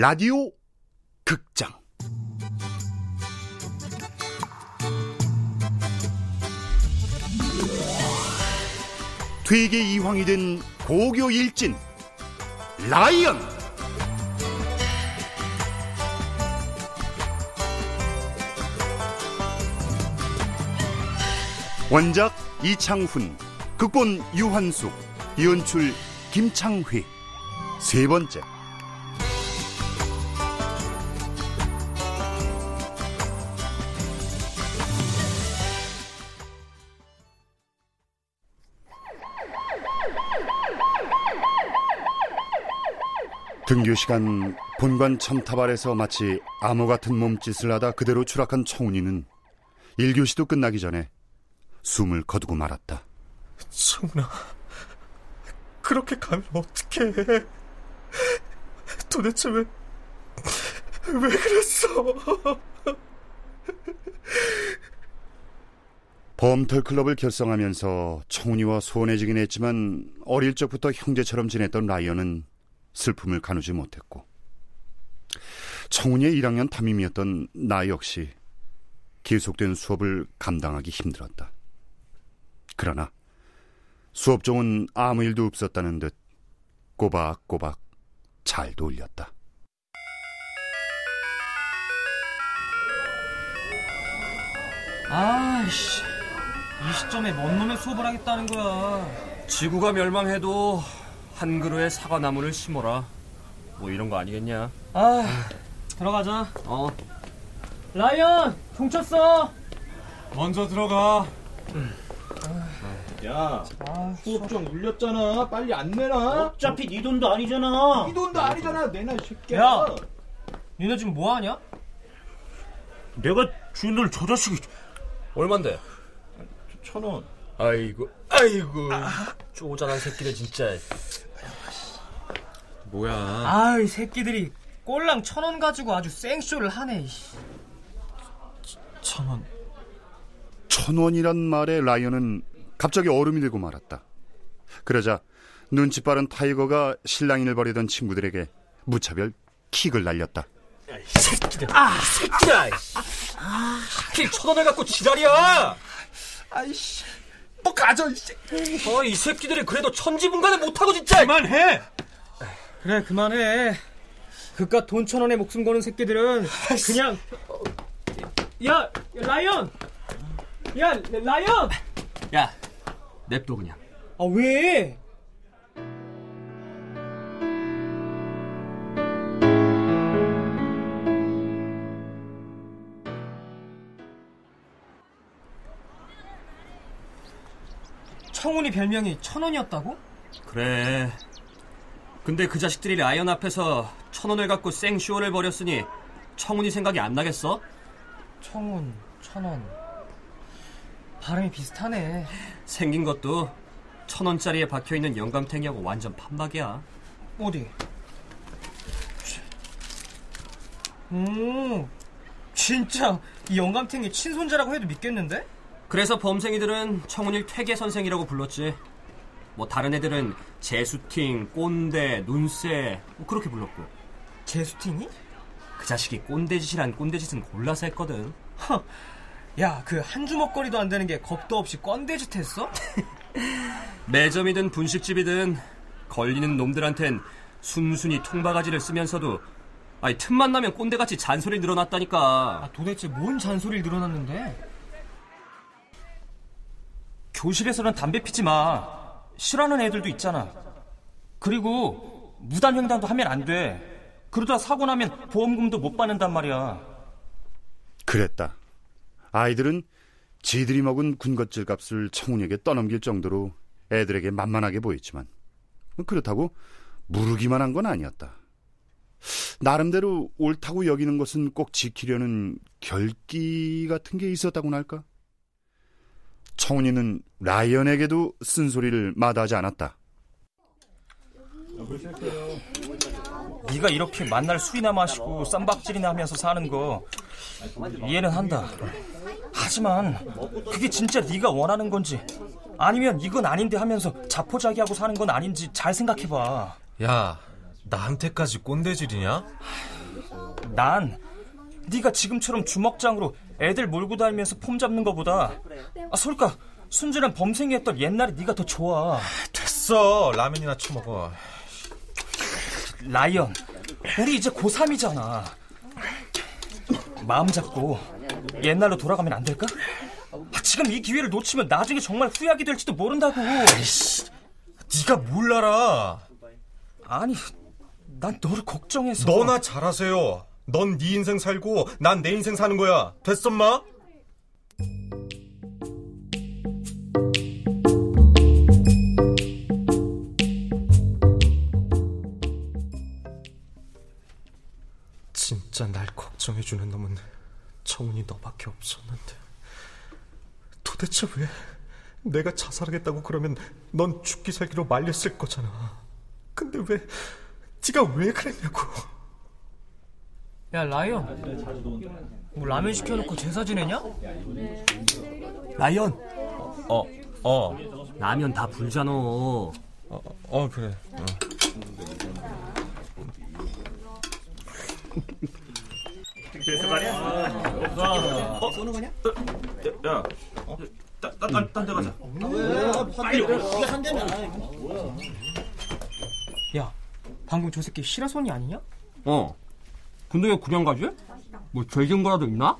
라디오 극장. 퇴계 이황이 된 고교 일진 라이언! 원작 이창훈 극본 유한숙 연출 김창휘. 세 번째 등교 시간 본관 첨탑 아래서 마치 암호 같은 몸짓을 하다 그대로 추락한 청운이는 1교시도 끝나기 전에 숨을 거두고 말았다. 청운아, 그렇게 가면 어떡해. 도대체 왜, 왜 그랬어? 범털 클럽을 결성하면서 청운이와 소원해지긴 했지만 어릴 적부터 형제처럼 지냈던 라이언은 슬픔을 가누지 못했고 청운이의 1학년 담임이었던 나 역시 계속된 수업을 감당하기 힘들었다. 그러나 수업 중은 아무 일도 없었다는 듯 꼬박꼬박 잘 돌렸다. 아이씨, 이 시점에 뭔 놈의 수업을 하겠다는 거야. 지구가 멸망해도 한 그루의 사과나무를 심어라. 뭐 이런 거 아니겠냐? 아, 들어가자. 어. 라이언, 종 쳤어. 먼저 들어가. 야, 수업장 울렸잖아. 빨리 안 내놔. 어차피 네 돈도 아니잖아. 이 돈도 아니잖아. 내놔, 이 새끼야. 야. 니네 지금 뭐 하냐? 내가 걸저 자식이 얼만데? 천 원. 아이고, 아이고. 쪼잔한 새끼들 진짜. 뭐야? 아이 새끼들이 꼴랑 천 원 가지고 아주 생쇼를 하네. 천 원. 천 원이란 말에 라이언은 갑자기 얼음이 되고 말았다. 그러자 눈치 빠른 타이거가 실랑이를 벌이던 친구들에게 무차별 킥을 날렸다. 새끼들. 아, 새끼야. 하필 천 원을 갖고 지랄이야. 아이씨. 뭐 가져, 이 새끼. 어, 이 새끼들이 그래도 천지분간을 못하고 진짜. 그만해. 그래 그만해. 그깟 돈 천 원에 목숨 거는 새끼들은 그냥 야 라이언, 야 라이언. 야, 냅둬 그냥. 아 왜? 청운이 별명이 천원이었다고? 그래. 근데 그 자식들이 라이언 앞에서 천 원을 갖고 생쇼를 벌였으니 청운이 생각이 안 나겠어? 청운, 천 원. 발음이 비슷하네. 생긴 것도 천 원짜리에 박혀 있는 영감탱이하고 완전 판박이야. 어디? 음, 진짜 이 영감탱이 친손자라고 해도 믿겠는데? 그래서 범생이들은 청운일 퇴계 선생이라고 불렀지. 뭐 다른 애들은 재수팅, 꼰대, 눈새 뭐 그렇게 불렀고. 제수팅이? 그 자식이 꼰대짓이란 꼰대짓은 골라서 했거든. 허, 야, 그 한 주먹거리도 안 되는 게 겁도 없이 꼰대짓 했어? 매점이든 분식집이든 걸리는 놈들한텐 순순히 통바가지를 쓰면서도 아니 틈만 나면 꼰대같이 잔소리 늘어났다니까. 아, 도대체 뭔 잔소리를 늘어났는데? 교실에서는 담배 피지 마. 싫어하는 애들도 있잖아. 그리고 무단 횡단도 하면 안 돼. 그러다 사고 나면 보험금도 못 받는단 말이야. 그랬다. 아이들은 지들이 먹은 군것질 값을 청운에게 떠넘길 정도로 애들에게 만만하게 보였지만 그렇다고 무르기만 한 건 아니었다. 나름대로 옳다고 여기는 것은 꼭 지키려는 결기 같은 게 있었다고나 할까? 청운이는 라이언에게도 쓴소리를 마다하지 않았다. 네가 이렇게 만날 술이나 마시고 쌈박질이나 하면서 사는 거 이해는 한다. 하지만 그게 진짜 네가 원하는 건지 아니면 이건 아닌데 하면서 자포자기하고 사는 건 아닌지 잘 생각해봐. 야, 나한테까지 꼰대질이냐? 난 네가 지금처럼 주먹장으로 애들 몰고 다니면서 폼 잡는 거보다. 아 솔까 순진한 범생이 했던 옛날에 네가 더 좋아. 됐어. 라면이나 처먹어. 라이언 우리 이제 고3이잖아. 마음 잡고 옛날로 돌아가면 안 될까? 아, 지금 이 기회를 놓치면 나중에 정말 후회하게 될지도 모른다고. 네가 뭘 알아 아니 난 너를 걱정해서. 너나 잘하세요 넌 네 인생 살고 난 내 인생 사는 거야. 됐어 마? 진짜 날 걱정해주는 놈은 청운이 너밖에 없었는데. 도대체 왜 내가 자살하겠다고 그러면 넌 죽기 살기로 말렸을 거잖아. 근데 왜 네가 왜 그랬냐고 야 라이언 뭐 라면 시켜놓고 제사 지내냐? 라이언, 어, 어, 라면 다 불잖아. 어, 어 그래. 어. 야, 딴, 딴, 딴데 가자. 야 방금 저 새끼 시라손이 아니냐? 어. 근데 왜 그냥 가지? 뭐 죄진 거라도 있나?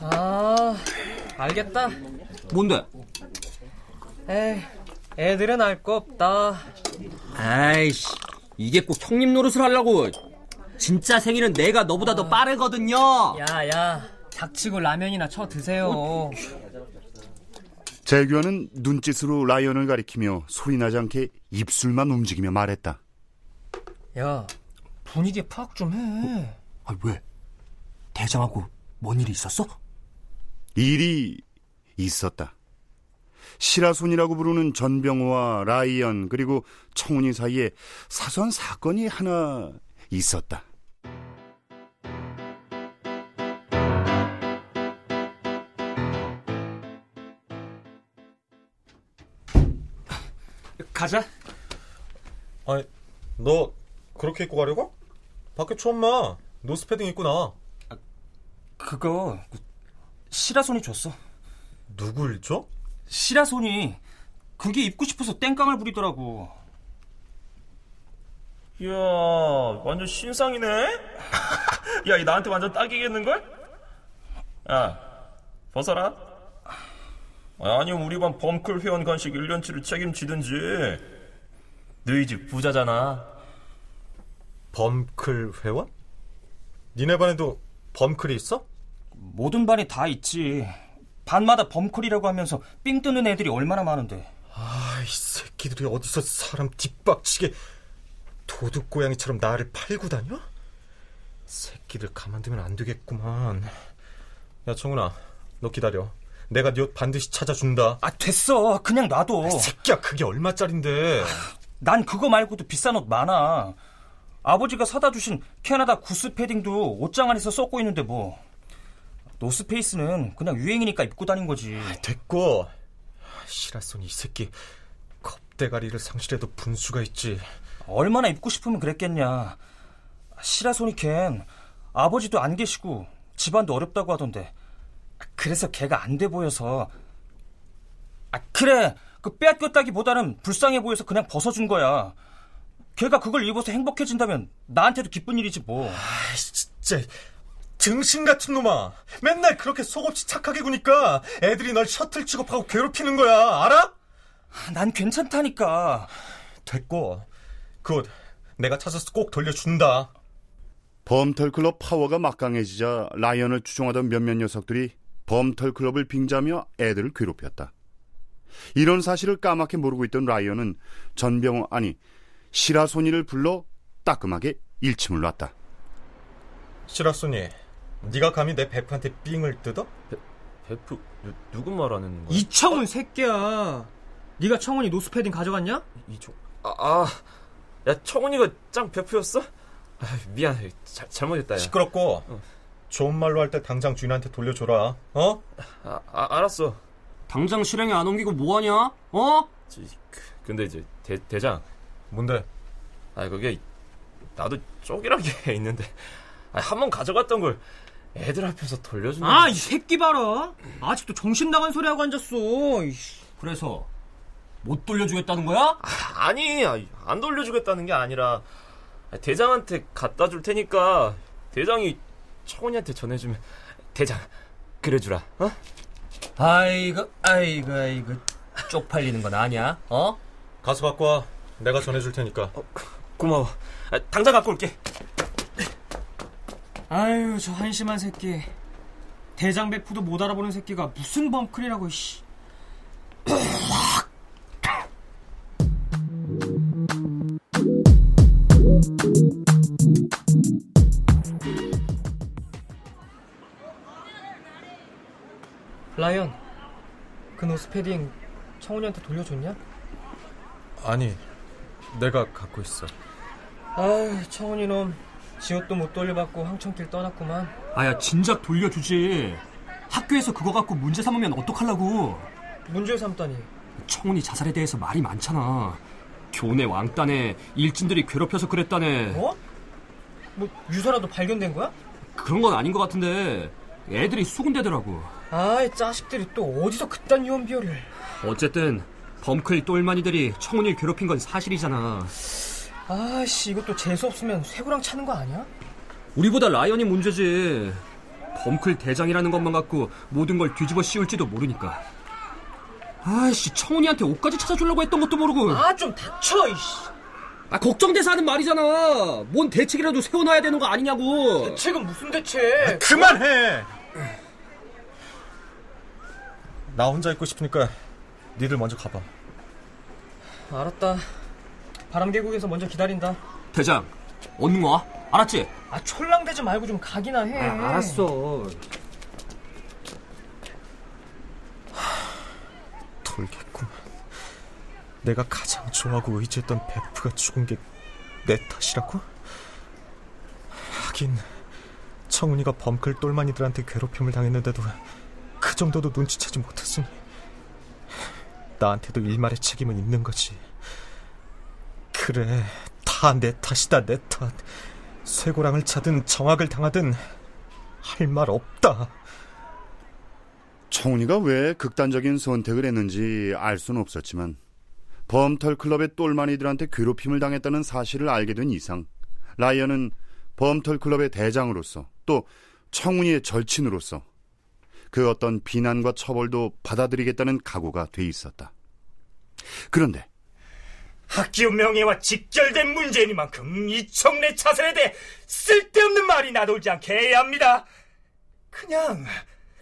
아 알겠다 뭔데? 에이 애들은 알 거 없다 아이씨, 이게 꼭 형님 노릇을 하려고. 진짜 생일은 내가 너보다 더 빠르거든요. 야 야 닥치고 라면이나 쳐 드세요 재규어는 눈짓으로 라이언을 가리키며 소리나지 않게 입술만 움직이며 말했다. 야 분위기 파악 좀해 아, 왜? 대장하고 뭔 일이 있었어? 일이 있었다. 시라손이라고 부르는 전병호와 라이언 그리고 청운이 사이에 사소한 사건이 하나 있었다. 가자 아니, 너 그렇게 입고 가려고? 밖에 추운 마. 노스패딩 입고 나와. 그거 그, 시라손이 줬어 누굴 줘? 시라손이 그게 입고 싶어서 땡깡을 부리더라고 이야, 완전 신상이네? 야, 이 나한테 완전 딱이겠는걸? 야, 벗어라. 아니면 우리 반 범클 회원 간식 1년치를 책임지든지. 너희 집 부자잖아. 범클 회원? 니네 반에도 범클이 있어? 모든 반이 다 있지 반마다 범클이라고 하면서 삥 뜨는 애들이 얼마나 많은데 아, 이 새끼들이 어디서 사람 뒷박치게 도둑 고양이처럼 나를 팔고 다녀? 새끼들 가만두면 안 되겠구만. 야, 청훈아, 너 기다려. 내가 네옷 반드시 찾아준다. 아 됐어 그냥 놔둬 새끼야, 그게 얼마짜린데? 난 그거 말고도 비싼 옷 많아 아버지가 사다 주신 캐나다 구스 패딩도 옷장 안에서 썩고 있는데 뭐. 노스페이스는 그냥 유행이니까 입고 다닌 거지. 됐고. 시라손이 이 새끼. 겁대가리를 상실해도 분수가 있지. 얼마나 입고 싶으면 그랬겠냐. 시라소니 걘 아버지도 안 계시고 집안도 어렵다고 하던데. 그래서 걔가 안 돼 보여서. 아 그래. 그 빼앗겼다기보다는 불쌍해 보여서 그냥 벗어준 거야 걔가 그걸 입어서 행복해진다면 나한테도 기쁜 일이지 뭐 아이, 진짜. 등신 같은 놈아. 맨날 그렇게 속없이 착하게 구니까 애들이 널 셔틀 취급하고 괴롭히는 거야. 알아? 난 괜찮다니까 됐고. 그 옷 내가 찾아서 꼭 돌려준다. 범털클럽 파워가 막강해지자 라이언을 추종하던 몇몇 녀석들이 범털클럽을 빙자며 애들을 괴롭혔다. 이런 사실을 까맣게 모르고 있던 라이언은 전병호 아니 시라소니를 불러 따끔하게 일침을 놨다. 시라소니, 네가 감히 내 베프한테 삥을 뜯어? 베프, 누, 구 말하는 거야? 이청훈 새끼야 네가 청훈이 노스패딩 가져갔냐? 이쪽. 아, 아, 야, 청훈이가 짱 베프였어? 아, 미안, 자, 잘못했다, 야. 시끄럽고. 좋은 말로 할 때 당장 주인한테 돌려줘라. 어? 아, 아, 알았어. 당장 실행에 안 옮기고 뭐하냐? 어? 지, 그, 근데 이제 대, 대장, 뭔데? 아 그게 나도 쪽이란 게 있는데 한 번 가져갔던 걸 애들 앞에서 돌려주면 아, 이 새끼 봐라. 아직도 정신 나간 소리 하고 앉았어. 이씨. 그래서 못 돌려주겠다는 거야? 아, 아니 안 돌려주겠다는 게 아니라 대장한테 갖다 줄 테니까 대장이 청훈이한테 전해주면 대장 그려주라 어? 아이고 아이고 아이고 쪽팔리는 건 아니야 어? 가서 갖고 와. 내가 전해줄 테니까. 고마워 아, 당장 갖고 올게 아유, 저 한심한 새끼. 대장 백프도 못 알아보는 새끼가 무슨 범클이라고, 씨. 라이언, 그 노스패딩 청훈이한테 돌려줬냐? 아니, 내가 갖고 있어. 아유, 청훈이 놈. 지옷도 못 돌려받고 황천길 떠났구만. 아야 진작 돌려주지 학교에서 그거 갖고 문제 삼으면 어떡하려고 문제 삼다니. 청훈이 자살에 대해서 말이 많잖아 교내 왕따네 일진들이 괴롭혀서 그랬다네 뭐? 뭐 유서라도 발견된 거야? 그런 건 아닌 것 같은데 애들이 수군대더라고 아이 자식들이 또 어디서 그딴 유언비어를 어쨌든 범클 똘마니들이 청훈이를 괴롭힌 건 사실이잖아. 아씨 이것도 재수 없으면 쇠고랑 차는 거 아니야? 우리보다 라이언이 문제지. 범클 대장이라는 것만 갖고 모든 걸 뒤집어 씌울지도 모르니까. 아이씨 청훈이한테 옷까지 찾아주려고 했던 것도 모르고. 아 좀 닥쳐 이씨. 아, 걱정돼서 하는 말이잖아. 뭔 대책이라도 세워놔야 되는 거 아니냐고. 대책은 무슨 대책? 그만해! 나 혼자 있고 싶으니까 니들 먼저 가봐. 알았다 바람계곡에서 먼저 기다린다 대장 얼른 와 알았지? 아 촐랑대지 말고 좀 가기나 해 알았어 돌겠구만. 내가 가장 좋아하고 의지했던 베프가 죽은 게 내 탓이라고? 하긴 청훈이가 범클 똘마니들한테 괴롭힘을 당했는데도 그 정도도 눈치채지 못했으니 나한테도 일말의 책임은 있는 거지. 그래, 다 내 탓이다, 내 탓. 쇠고랑을 차든 정악을 당하든 할 말 없다. 청훈이가 왜 극단적인 선택을 했는지 알 수는 없었지만 범털 클럽의 똘마니들한테 괴롭힘을 당했다는 사실을 알게 된 이상 라이언은 범털 클럽의 대장으로서 또 청훈이의 절친으로서 그 어떤 비난과 처벌도 받아들이겠다는 각오가 돼 있었다. 그런데 학교 명예와 직결된 문제이니만큼 이 청래 차선에 대해 쓸데없는 말이 나돌지 않게 해야 합니다. 그냥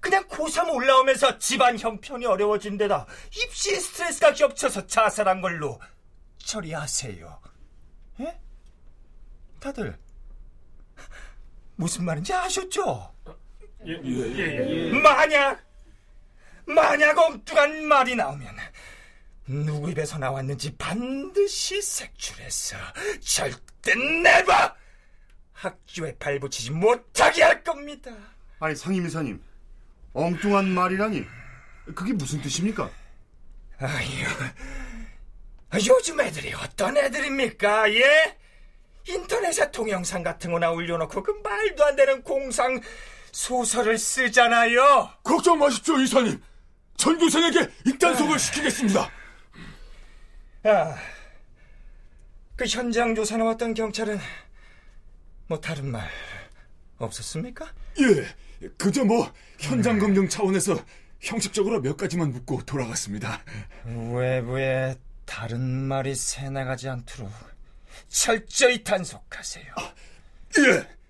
그냥 고3 올라오면서 집안 형편이 어려워진 데다 입시 스트레스가 겹쳐서 자살한 걸로 처리하세요. 예? 다들 무슨 말인지 아셨죠? 만약 만약 엉뚱한 말이 나오면 누구 입에서 나왔는지 반드시 색출해서 절대 내봐 학교에 발붙이지 못하게 할 겁니다. 아니 상임이사님 엉뚱한 말이라니 그게 무슨 뜻입니까? 아유, 요즘 애들이 어떤 애들입니까? 예? 인터넷에 동영상 같은 거나 올려놓고 그 말도 안 되는 공상 소설을 쓰잖아요. 걱정 마십시오, 이사님. 전교생에게 입단속을 시키겠습니다. 아, 그 현장 조사 나왔던 경찰은 뭐 다른 말 없었습니까? 예, 그저 뭐 현장 검증 차원에서 형식적으로 몇 가지만 묻고 돌아갔습니다. 외부에 다른 말이 새나가지 않도록 철저히 단속하세요. 예.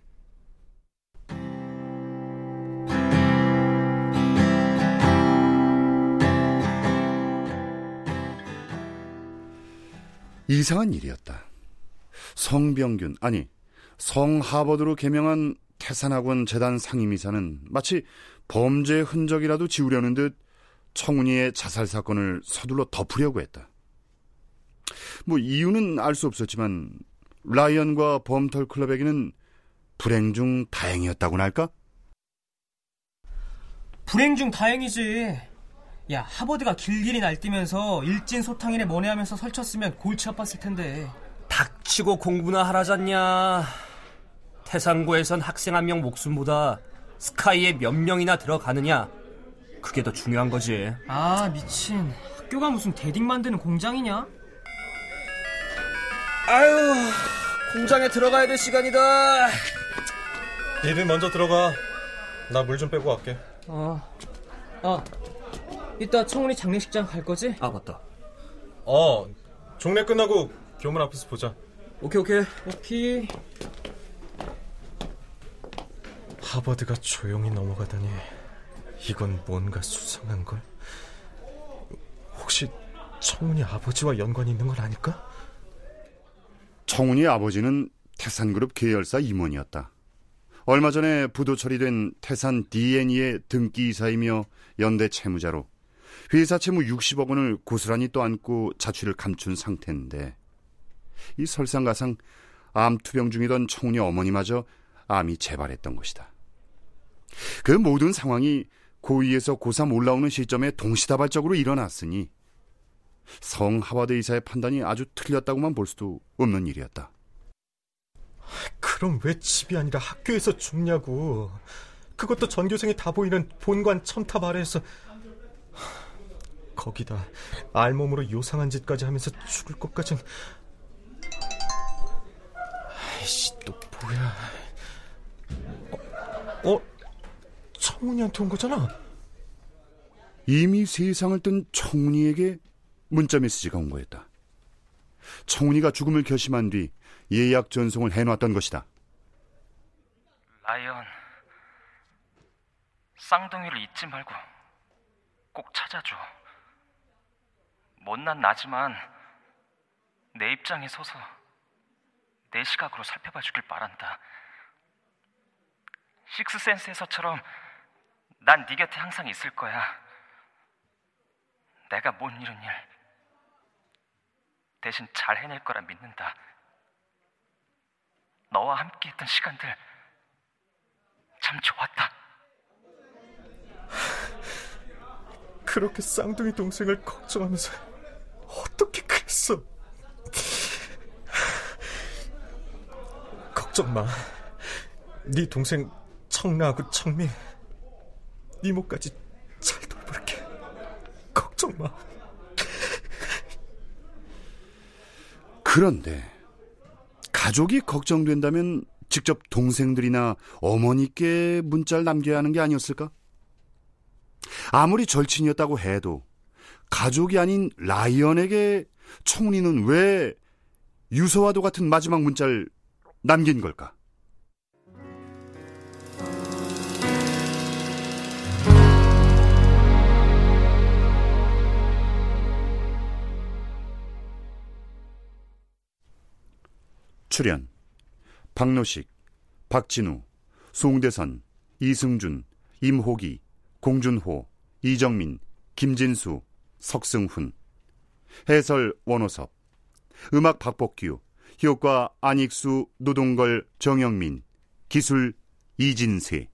이상한 일이었다. 성병균, 아니, 성하버드로 개명한 태산학원 재단 상임이사는 마치 범죄의 흔적이라도 지우려는 듯 청운이의 자살 사건을 서둘러 덮으려고 했다. 뭐 이유는 알 수 없었지만 라이언과 범털 클럽에게는 불행 중 다행이었다고나 할까? 불행 중 다행이지. 야, 하버드가 길길이 날뛰면서 일진 소탕인의 money 하면서 설쳤으면 골치 아팠을 텐데. 닥치고 공부나 하라잖냐. 태산고에선 학생 한 명 목숨보다 스카이에 몇 명이나 들어가느냐. 그게 더 중요한 거지. 아 미친 학교가 무슨 대딩 만드는 공장이냐? 아유, 공장에 들어가야 될 시간이다. 니들 먼저 들어가. 나 물 좀 빼고 갈게. 어, 아 이따 청훈이 장례식장 갈 거지? 아, 맞다. 어, 종례 끝나고 교문 앞에서 보자. 오케이, 오케이. 오케이 하버드가 조용히 넘어가다니 이건 뭔가 수상한 걸. 혹시 청훈이 아버지와 연관이 있는 건 아닐까? 청운이 아버지는 태산그룹 계열사 임원이었다. 얼마 전에 부도 처리된 태산 D&E의 등기 이사이며 연대 채무자로 회사 채무 60억 원을 고스란히 떠안고 자취를 감춘 상태인데 이 설상가상 암 투병 중이던 청운이 어머니마저 암이 재발했던 것이다. 그 모든 상황이 고2에서 고3 올라오는 시점에 동시다발적으로 일어났으니 성 하버드 이사의 판단이 아주 틀렸다고만 볼 수도 없는 일이었다. 그럼 왜 집이 아니라 학교에서 죽냐고. 그것도 전교생이 다 보이는 본관 첨탑 아래에서 거기다 알몸으로 요상한 짓까지 하면서 죽을 것까진 아이씨 또 뭐야 어? 어? 청훈이한테 온 거잖아 이미 세상을 뜬 청운이에게 문자 메시지가 온 거였다. 청운이가 죽음을 결심한 뒤 예약 전송을 해놨던 것이다. 라이언, 쌍둥이를 잊지 말고 꼭 찾아줘. 못난 나지만 내 입장에 서서 내 시각으로 살펴봐 주길 바란다. 식스센스에서처럼 난 네 곁에 항상 있을 거야. 내가 못 이룬 일 대신 잘 해낼 거라 믿는다. 너와 함께 했던 시간들 참 좋았다. 그렇게 쌍둥이 동생을 걱정하면서 어떻게 그랬어? 걱정 마 네 동생 청라하고 청미 네 목까지 잘 돌볼게. 걱정 마. 그런데 가족이 걱정된다면 직접 동생들이나 어머니께 문자를 남겨야 하는 게 아니었을까? 아무리 절친이었다고 해도 가족이 아닌 라이언에게 청운이는 왜 유서와도 같은 마지막 문자를 남긴 걸까? 출연 박노식, 박진우, 송대선, 이승준, 임호기, 공준호, 이정민, 김진수, 석승훈 해설 원호섭 음악 박복규 효과 안익수, 노동걸, 정영민 기술 이진세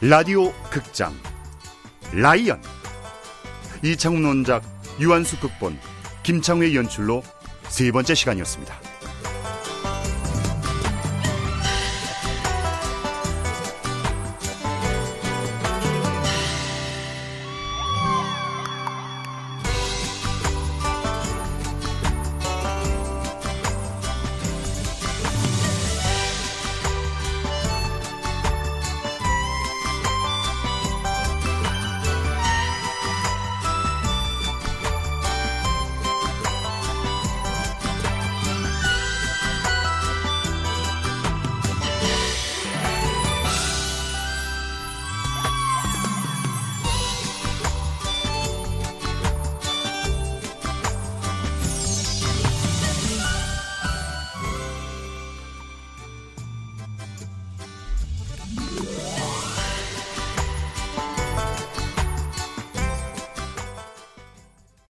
라디오 극장 라이언 이창훈 원작 유한수 극본 김창회 연출로 세 번째 시간이었습니다.